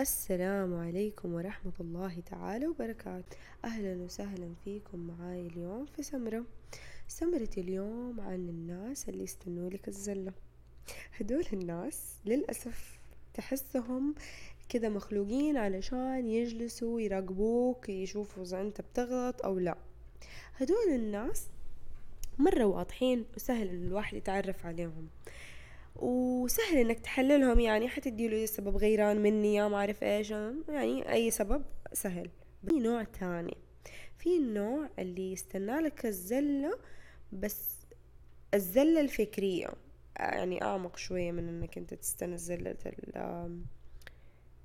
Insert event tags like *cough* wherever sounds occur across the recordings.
السلام عليكم ورحمة الله تعالى وبركاته. أهلا وسهلا فيكم معاي اليوم في سمرة. سمرة اليوم عن الناس اللي يستنوا لك الزلة. هدول الناس للأسف تحسهم كذا مخلوقين علشان يجلسوا يراقبوك يشوفوا إذا أنت بتغلط أو لا. هدول الناس مرة واضحين وسهل إن الواحد يتعرف عليهم. وسهل إنك تحللهم يعني حتديله سبب غيران مني يا ما أعرف إيش يعني أي سبب سهل في نوع تاني في النوع اللي يستنى لك الزلة بس الزلة الفكرية يعني أعمق شوية من إنك أنت تستنى الزلة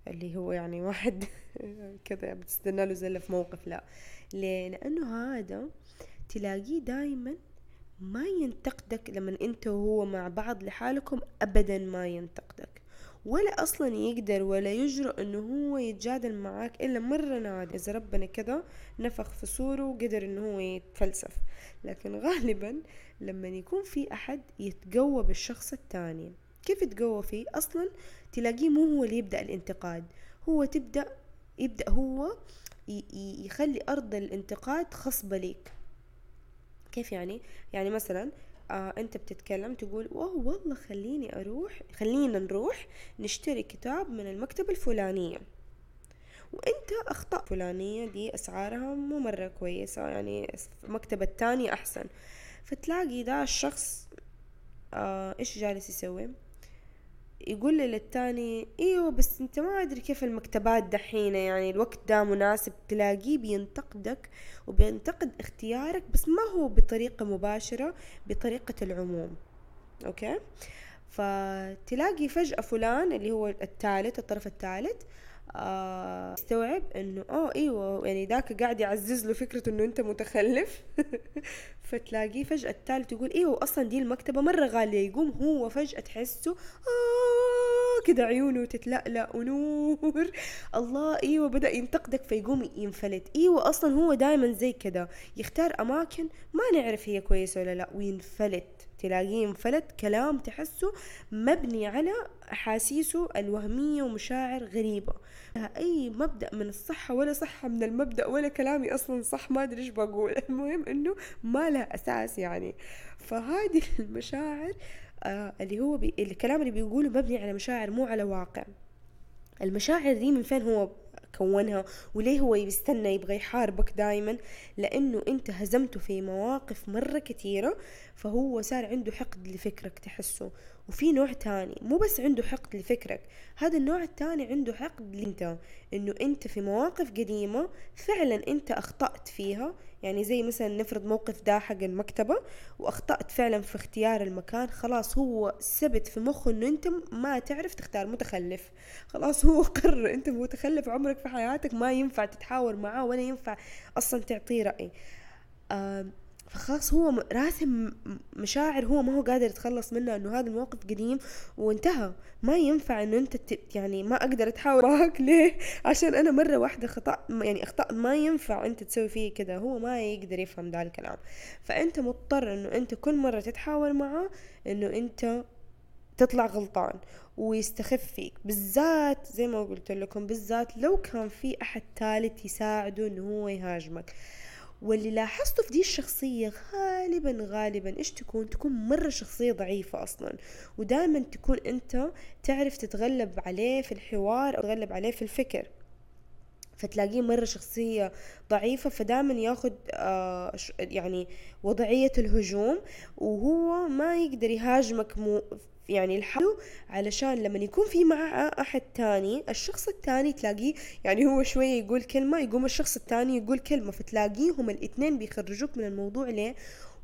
اللي هو يعني *laughs* واحد كذا بتستنى له زلة في موقف لا ليه؟ لأنه هذا تلاقيه دايما ما ينتقدك لما انت وهو مع بعض لحالكم ابدا ما ينتقدك. ولا أصلا يقدر ولا يجرؤ إنه هو يتجادل معاك إلا مرة نادر. إذا ربنا كذا نفخ في صوره وقدر إنه هو يتفلسف. لكن غالبا لما يكون في أحد يتقوى بالشخص التاني كيف يتقوى فيه؟ أصلا تلاقيه مو هو اللي يبدأ الانتقاد. هو تبدأ يبدأ هو يخلي أرض الانتقاد خصبة ليك. كيف يعني؟ يعني مثلا آه أنت بتتكلم تقول اوه والله خليني أروح خلينا نروح نشتري كتاب من المكتبة الفلانية. وأنت اخطاء فلانية دي أسعارها مو مرة كويسة يعني المكتبة التانية أحسن. فتلاقي ده الشخص آه إيش جالس يسوي؟ يقول لي للتاني إيوه بس أنت ما أدري كيف المكتبات دحين يعني الوقت ده مناسب تلاقيه بينتقدك وبينتقد اختيارك بس ما هو بطريقة مباشرة بطريقة العموم. أوكي؟ فتلاقي فجأة فلان اللي هو الثالث الطرف الثالث استوعب إنه آه إيوه يعني ذاك قاعد يعزز له فكرة إنه أنت متخلف. *laughs* فتلاقيه فجأة الثالث يقول إيوه أصلا دي المكتبة مرة غالية. يقوم هو فجأة تحسه آه كده عيونه تتلألأ ونور. الله إيوه بدأ ينتقدك فيقوم ينفلت. إيوه أصلا هو دايما زي كده. يختار أماكن ما نعرف هي كويسة ولا لا وينفلت. تلاقيه انفلت كلام تحسه مبني على أحاسيسه الوهمية ومشاعر غريبة. أي مبدأ من الصحة ولا صحة من المبدأ ولا كلامي أصلا صح ما أدري إيش بقول. *laughs* المهم إنه ما له أساس يعني. فهذه *laughs* المشاعر آه اللي هو بي... الكلام اللي بيقوله مبني على مشاعر مو على واقع. المشاعر دي من فين هو كونها؟ وليه هو يستنى؟ يبغى يحاربك دايما؟ لأنه أنت هزمته في مواقف مرة كثيرة فهو صار عنده حقد لفكرك تحسه. وفي نوع تاني مو بس عنده حقد لفكرك هذا النوع التاني عنده حقد لأنت إنه أنت في مواقف قديمة فعلا أنت أخطأت فيها يعني زي مثلا نفرض موقف ده حق المكتبة وأخطأت فعلا في اختيار المكان خلاص هو ثبت في مخه إنه أنت ما تعرف تختار متخلف خلاص هو قرر أنت متخلف عمرك في حياتك ما ينفع تتحاور معاه ولا ينفع أصلا تعطيه رأي. فخلاص هو راسم مشاعر هو ما هو قادر يتخلص منها إنه هذا الموقف قديم وانتهى. ما ينفع إنه أنت يعني ما أقدر أتحاور معك *laughs* ليه؟ عشان أنا مرة واحدة خطأ يعني اخطات ما ينفع أنت تسوي فيه كذا هو ما يقدر يفهم ذا الكلام. فأنت مضطر إنه أنت كل مرة تتحاور معه إنه أنت تطلع غلطان ويستخف فيك. بالذات زي ما قلت لكم بالذات لو كان في أحد ثالث يساعده إنه هو يهاجمك. واللي لاحظته في دي الشخصية غالبا غالبا إيش تكون؟ تكون مرة شخصية ضعيفة أصلا. ودائما تكون أنت تعرف تتغلب عليه في الحوار أو تتغلب عليه في الفكر. فتلاقيه مرة شخصية ضعيفة فدائما ياخد آه يعني وضعية الهجوم وهو ما يقدر يهاجمك يعني الحلو علشان لما يكون في معه أحد تاني الشخص التاني تلاقيه يعني هو شوية يقول كلمة يقوم الشخص التاني يقول كلمة فتلاقيهم الإثنين بيخرجوك من الموضوع ليه؟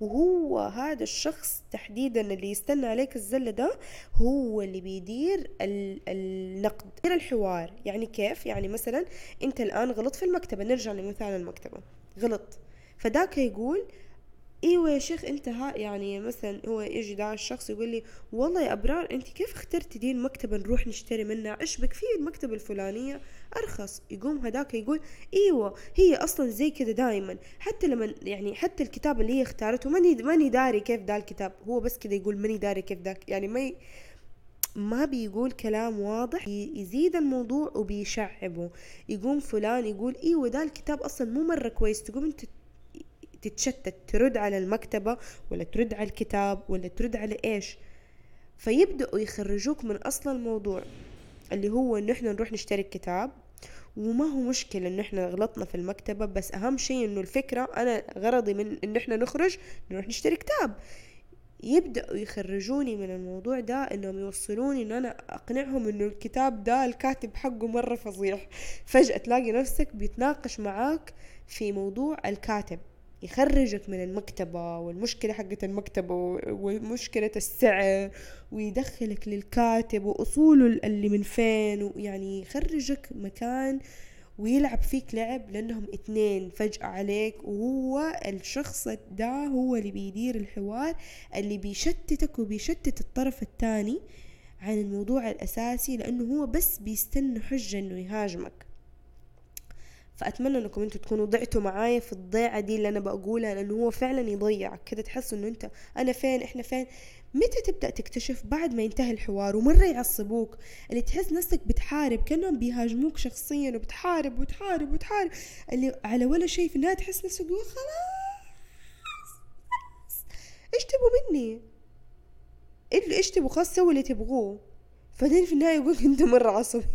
وهو هذا الشخص تحديدا اللي يستنى عليك الزلة ده هو اللي بيدير النقد بيدير الحوار. يعني كيف؟ يعني مثلا أنت الآن غلط في المكتبة نرجع لمثال المكتبة. غلط. فداك يقول إيوه يا شيخ أنت ها يعني مثلا هو يجي دا الشخص يقول لي والله يا أبرار أنت كيف اخترتي دي المكتبه نروح نشتري منها إيش بك في المكتبه الفلانية؟ أرخص. يقوم هداك يقول إيوه هي أصلا زي كده دائما حتى لما يعني حتى الكتاب اللي هي اختارته ماني ماني داري كيف دا الكتاب. هو بس كده يقول ماني داري كيف ذاك يعني ما ما بيقول كلام واضح يزيد الموضوع وبيشعبه. يقوم فلان يقول إيوه ده الكتاب أصلا مو مرة كويس. تقوم أنت تتشتت ترد على المكتبة ولا ترد على الكتاب ولا ترد على إيش. فيبدأوا يخرجوك من أصل الموضوع اللي هو إنه إحنا نروح نشتري كتاب وما هو مشكلة إنه إحنا غلطنا في المكتبة بس أهم شيء إنه الفكرة أنا غرضي من إنه إحنا نخرج نروح نشتري كتاب. يبدأوا يخرجوني من الموضوع ده إنهم يوصلوني إن أنا أقنعهم إنه الكتاب ده الكاتب حقه مرة فظيع فجأة تلاقي نفسك بيتناقش معاك في موضوع الكاتب. يخرجك من المكتبة والمشكلة حقت المكتبة ومشكلة السعر ويدخلك للكاتب وأصوله اللي من فين ويعني يخرجك مكان ويلعب فيك لعب لأنهم اتنين فجأة عليك وهو الشخص ده هو اللي بيدير الحوار اللي بيشتتك وبيشتت الطرف الثاني عن الموضوع الأساسي لأنه هو بس بيستنى حجة إنه يهاجمك. فأتمنى إنكم أنتوا تكونوا ضعتوا معايا في الضيعة دي اللي أنا بقولها لأنه هو فعلا يضيعك كده تحس إنه أنت أنا فين إحنا فين؟ متى تبدأ تكتشف؟ بعد ما ينتهي الحوار ومرة يعصبوك اللي تحس نفسك بتحارب كأنهم بيهاجموك شخصيا وبتحارب وتحارب وتحارب اللي على ولا شيء في النهاية تحس نفسك خلاص إيش تبغوا مني؟ إيش تبغوا؟ خلاص سووا اللي تبغوه. بعدين في النهاية يقولك انت مرة عصبي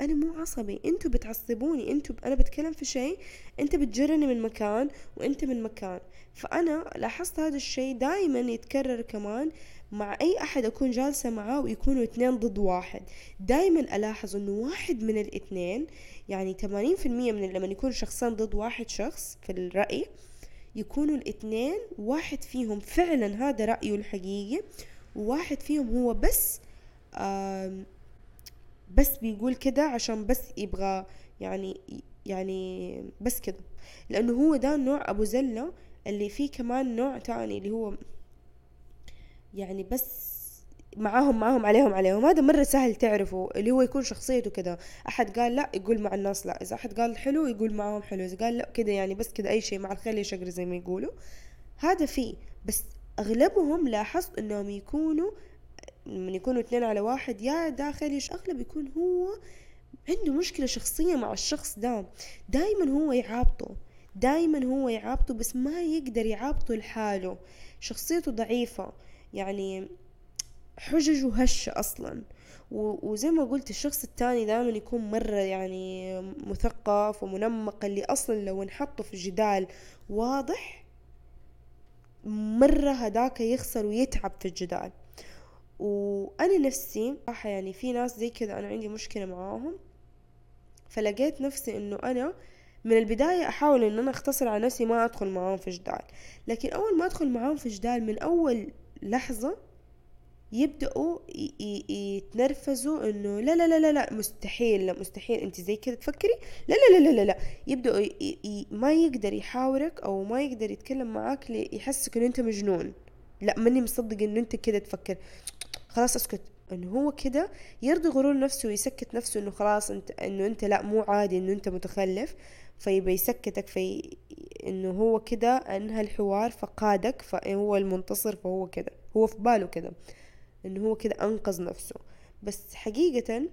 أنا مو عصبي. أنتوا بتعصبوني. أنتوا أنا بتكلم في شيء أنت بتجرني من مكان وأنت من مكان. فأنا لاحظت هذا الشيء دائما يتكرر كمان مع أي أحد أكون جالسة معاه ويكونوا اثنين ضد واحد. دائما ألاحظ إنه واحد من الاثنين يعني 80% من لما يكون شخصان ضد واحد شخص في الرأي يكونوا الاثنين واحد فيهم فعلا هذا رأيه الحقيقي وواحد فيهم هو بس بس بيقول كده عشان بس يبغى يعني يعني بس كده. لأنه هو ده نوع أبو زلة اللي فيه كمان نوع تاني اللي هو يعني بس معاهم معاهم عليهم عليهم. هذا مرة سهل تعرفه اللي هو يكون شخصيته كده. أحد قال لا يقول مع الناس لا. إذا أحد قال حلو يقول معاهم حلو. إذا قال لا كده يعني بس كده أي شيء مع الخيل يشقر زي ما يقولوا. هذا فيه. بس أغلبهم لاحظت إنهم يكونوا من يكونوا اثنين على واحد يا داخل إيش أغلب يكون هو عنده مشكلة شخصية مع الشخص ده دايما هو يعابطه دايما هو يعابطه بس ما يقدر يعابطه لحاله. شخصيته ضعيفة يعني حججه هشة أصلا. وزي ما قلت الشخص التاني دائما يكون مرة يعني مثقف ومنمق اللي أصلا لو انحطه في جدال واضح مرة هداك يخسر ويتعب في الجدال. وأنا نفسي صراحة يعني في ناس زي كذا أنا عندي مشكلة معاهم فلقيت نفسي إنه أنا من البداية أحاول إن أنا أختصر على نفسي ما أدخل معاهم في جدال. لكن أول ما أدخل معاهم في جدال من أول لحظة يبدأوا يتنرفزوا إنه لا لا لا لا لا مستحيل لا مستحيل أنت زي كذا تفكري؟ لا لا لا لا لا, لا. يبدأوا ما يقدر يحاورك أو ما يقدر يتكلم معاك ليحسك إنه أنت مجنون. لا ماني مصدق إنه أنت كذا تفكر. خلاص أسكت. إنه هو كده يرضي غرور نفسه ويسكت نفسه إنه خلاص انت إنه أنت لا مو عادي إنه أنت متخلف. فيبقى يسكتك في إنه هو كده أنهى الحوار فقادك فهو المنتصر فهو كده. هو في باله كده. إنه هو كده أنقذ نفسه. بس حقيقة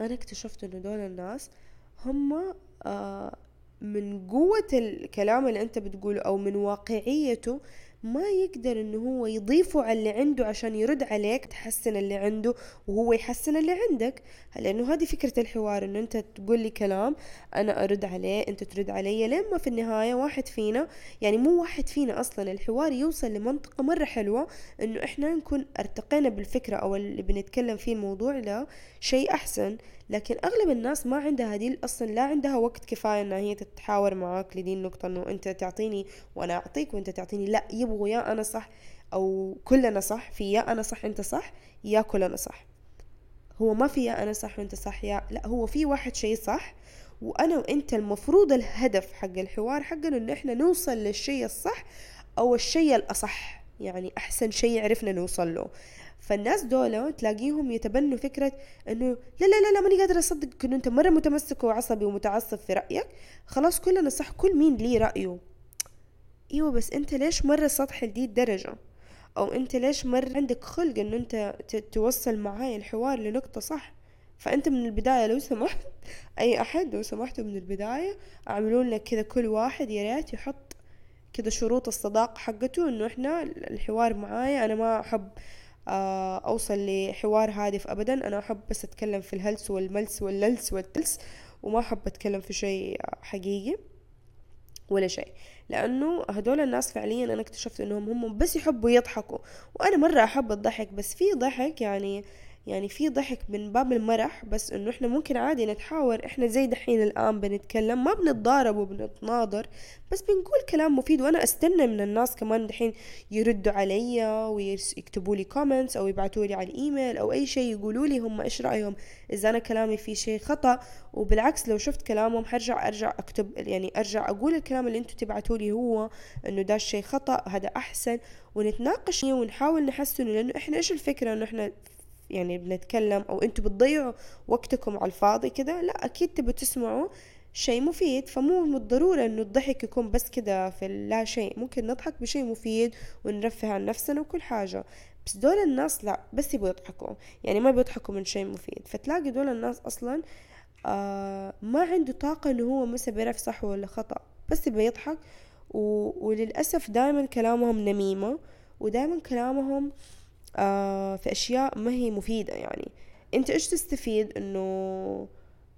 أنا اكتشفت إنه دول الناس هم آه من قوة الكلام اللي أنت بتقوله أو من واقعيته ما يقدر انه هو يضيفه على اللي عنده عشان يرد عليك تحسن اللي عنده وهو يحسن اللي عندك. لأنه هذه فكرة الحوار انه أنت تقول لي كلام أنا أرد عليه أنت ترد علي لما في النهاية واحد فينا يعني مو واحد فينا أصلا الحوار يوصل لمنطقة مرة حلوة إنه إحنا نكون ارتقينا بالفكرة أو اللي بنتكلم فيه الموضوع لشيء أحسن. لكن أغلب الناس ما عندها هذه أصلا لا عندها وقت كفاية إنها هي تتحاور معاك لدي النقطه إنه أنت تعطيني وأنا أعطيك وأنت تعطيني. لا يبغوا يا أنا صح أو كلنا صح في يا أنا صح أنت صح يا كلنا صح. هو ما في يا أنا صح وأنت صح يا لا هو في واحد شيء صح وأنا وأنت المفروض الهدف حق الحوار حقنا انه إحنا نوصل للشيء الصح أو الشيء الأصح. يعني أحسن شيء عرفنا نوصل له. فالناس دول تلاقيهم يتبنوا فكرة إنه لا لا لا لا ماني قادرة أصدق إنه أنت مرة متمسك وعصبي ومتعصب في رأيك. خلاص كلنا صح كل مين ليه رأيه. إيوه بس أنت ليش مرة سطحي لدي الدرجة؟ أو أنت ليش مر عندك خلق إنه أنت توصل معاي الحوار لنقطة صح؟ فأنت من البداية لو سمحت *laughs* أي أحد لو سمحتوا من البداية اعملوا لنا كذا كل واحد يا ريت يحط كذا شروط الصداقة حقته إنه إحنا الحوار معايا أنا ما أحب آه، أوصل لحوار هادف ابدا. أنا أحب بس أتكلم في الهلس والملس والللس والتلس وما أحب أتكلم في شيء حقيقي ولا شيء لأنه هدول الناس فعليا أنا اكتشفت إنهم هم بس يحبوا يضحكوا وأنا مرة أحب الضحك بس في ضحك يعني يعني في ضحك من باب المرح بس إنه إحنا ممكن عادي نتحاور. إحنا زي دحين الآن بنتكلم ما بنتضارب وبنتناظر بس بنقول كلام مفيد. وأنا أستنى من الناس كمان دحين يردوا علي ويكتبوا لي comments أو يبعثوا لي على الايميل أو أي شيء يقولوا لي هم إيش رأيهم. إذا أنا كلامي فيه شيء خطأ وبالعكس لو شفت كلامهم حرجع أرجع أكتب يعني أرجع أقول الكلام اللي أنتم تبعتوا لي هو إنه ده الشيء خطأ هذا أحسن. ونتناقش ونحاول نحسنه لأنه إحنا إيش الفكرة إنه إحنا يعني بنتكلم أو أنتوا بتضيعوا وقتكم على الفاضي كده لا أكيد تبوا تسمعوا شيء مفيد. فمو بالضرورة إنه الضحك يكون بس كده في لا شيء ممكن نضحك بشيء مفيد ونرفه عن نفسنا وكل حاجة. بس دول الناس لا بس يبغوا يضحكوا. يعني ما بيضحكوا من شيء مفيد. فتلاقي دول الناس أصلا آه ما عنده طاقة إنه هو مثلا بيعرف صح ولا خطأ. بس يبغى يضحك و... وللأسف دائما كلامهم نميمة ودائما كلامهم في أشياء ما هي مفيدة يعني. أنت إيش تستفيد؟ إنه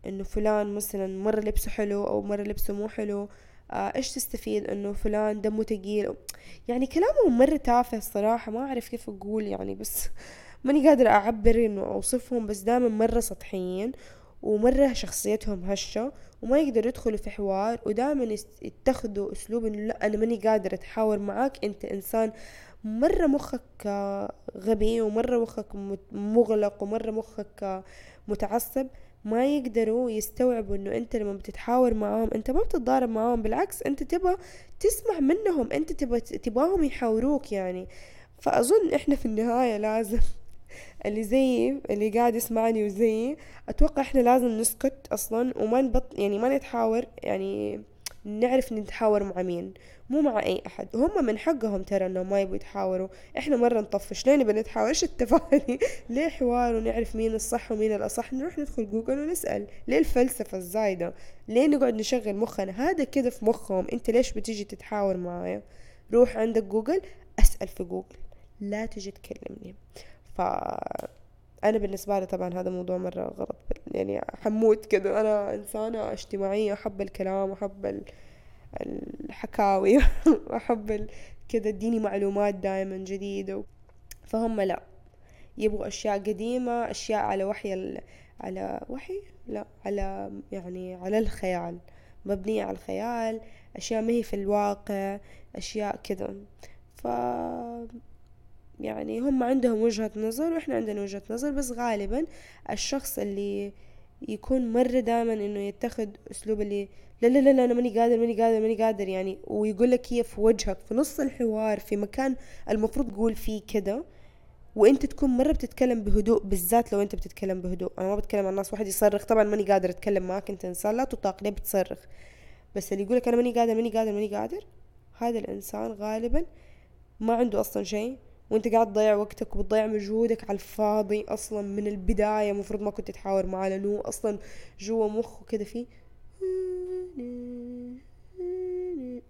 إنه فلان مثلا مرة لبسه حلو أو مرة لبسه مو حلو. آه إيش تستفيد؟ إنه فلان دمه تقيل. يعني كلامهم مرة تافه الصراحة ما أعرف كيف أقول يعني بس *laughs* ماني قادرة أعبر إنه أوصفهم بس دائما مرة سطحيين ومرة شخصيتهم هشة وما يقدروا يدخلوا في حوار ودائما يتخذوا أسلوب إنه لا أنا ماني قادرة أتحاور معاك أنت إنسان مرة مخك غبي ومرة مخك مغلق ومرة مخك متعصب ما يقدروا يستوعبوا إنه أنت لما بتتحاور معاهم أنت ما بتتضارب معاهم بالعكس أنت تبى تسمع منهم أنت تبى تباهم يحاوروك يعني. فأظن إحنا في النهاية لازم *laughs* اللي زيي اللي قاعد يسمعني وزيي أتوقع إحنا لازم نسكت أصلا وما نبط يعني ما نتحاور يعني نعرف نتحاور مع مين. مو مع أي أحد. هم من حقهم ترى إنهم ما يبوا يتحاوروا. إحنا مرة نطفش. ليه نبي نتحاور؟ إيش التفاني *laughs* ليه حوار ونعرف مين الصح ومين الأصح؟ نروح ندخل جوجل ونسأل. ليه الفلسفة الزايدة؟ ليه نقعد نشغل مخنا؟ هذا كذا في مخهم. أنت ليش بتيجي تتحاور معايا؟ روح عندك جوجل أسأل في جوجل. لا تجي تكلمني. ف أنا بالنسبة لي طبعا هذا موضوع مرة غلط. يعني حموت كده أنا إنسانة اجتماعية أحب الكلام واحب الحكاوي *laughs* واحب كده اديني معلومات دائما جديدة. فهم لا يبغوا أشياء قديمة أشياء على وحي على وحي؟ لا على يعني على الخيال مبنية على الخيال أشياء ما هي في الواقع أشياء كذا ف يعني هم عندهم وجهة نظر وإحنا عندنا وجهة نظر بس غالبا الشخص اللي يكون مرة دائما إنه يتخذ أسلوب اللي لا لا لا, لا أنا ماني قادر ماني قادر ماني قادر يعني ويقول لك هي في وجهك في نص الحوار في مكان المفروض تقول فيه كده وأنت تكون مرة بتتكلم بهدوء بالذات لو أنت بتتكلم بهدوء. أنا ما بتكلم عن الناس واحد يصرخ طبعا ماني قادر أتكلم معك أنت إنسان لا تطاق ليه بتصرخ. بس اللي يقولك أنا ماني قادر ماني قادر ماني قادر هذا الإنسان غالبا ما عنده أصلا شيء وانت قاعد تضيع وقتك وبتضيع مجهودك على الفاضي أصلا من البداية مفروض ما كنت تحاور معاه لأنه أصلا جوا مخه كده فيه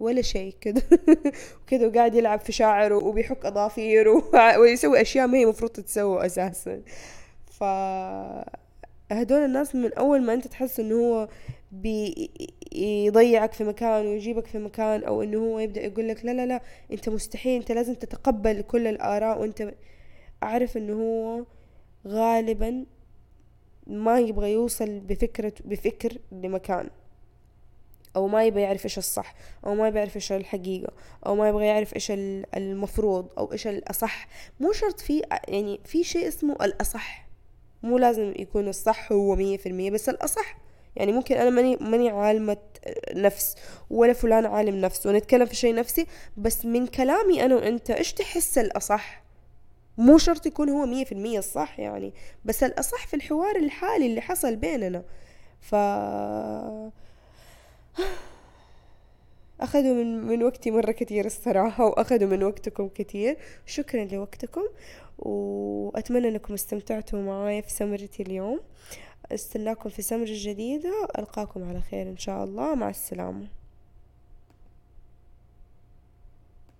ولا شيء كده. *laughs* وكده وقاعد يلعب في شعره وبيحك أظافيره *laughs* ويسوي أشياء ما هي مفروض تتسوى أساسا. ف هدول الناس من أول ما أنت تحس إنه هو بيضيعك في مكان ويجيبك في مكان أو إنه هو يبدأ يقول لك لا لا لا أنت مستحيل أنت لازم تتقبل كل الآراء وأنت أعرف إنه هو غالبا ما يبغى يوصل بفكرة بفكر لمكان أو ما يبغى يعرف إيش الصح أو ما يبغى يعرف إيش الحقيقة أو ما يبغى يعرف إيش المفروض أو إيش الأصح. مو شرط في يعني في شيء اسمه الأصح. مو لازم يكون الصح هو مية في المية بس الأصح يعني ممكن أنا ماني ماني عالمة نفس ولا فلان عالم نفس ونتكلم في شيء نفسي بس من كلامي أنا وأنت إيش تحس الأصح؟ مو شرط يكون هو مية في المية الصح يعني بس الأصح في الحوار الحالي اللي حصل بيننا. ف *sighs* أخذوا من, من وقتي مرة كتير الصراحة وأخذوا من وقتكم كتير. شكرا لوقتكم وأتمنى أنكم استمتعتوا معايا في سمرتي اليوم. استناكم في سمرة جديدة ألقاكم على خير إن شاء الله. مع السلامة.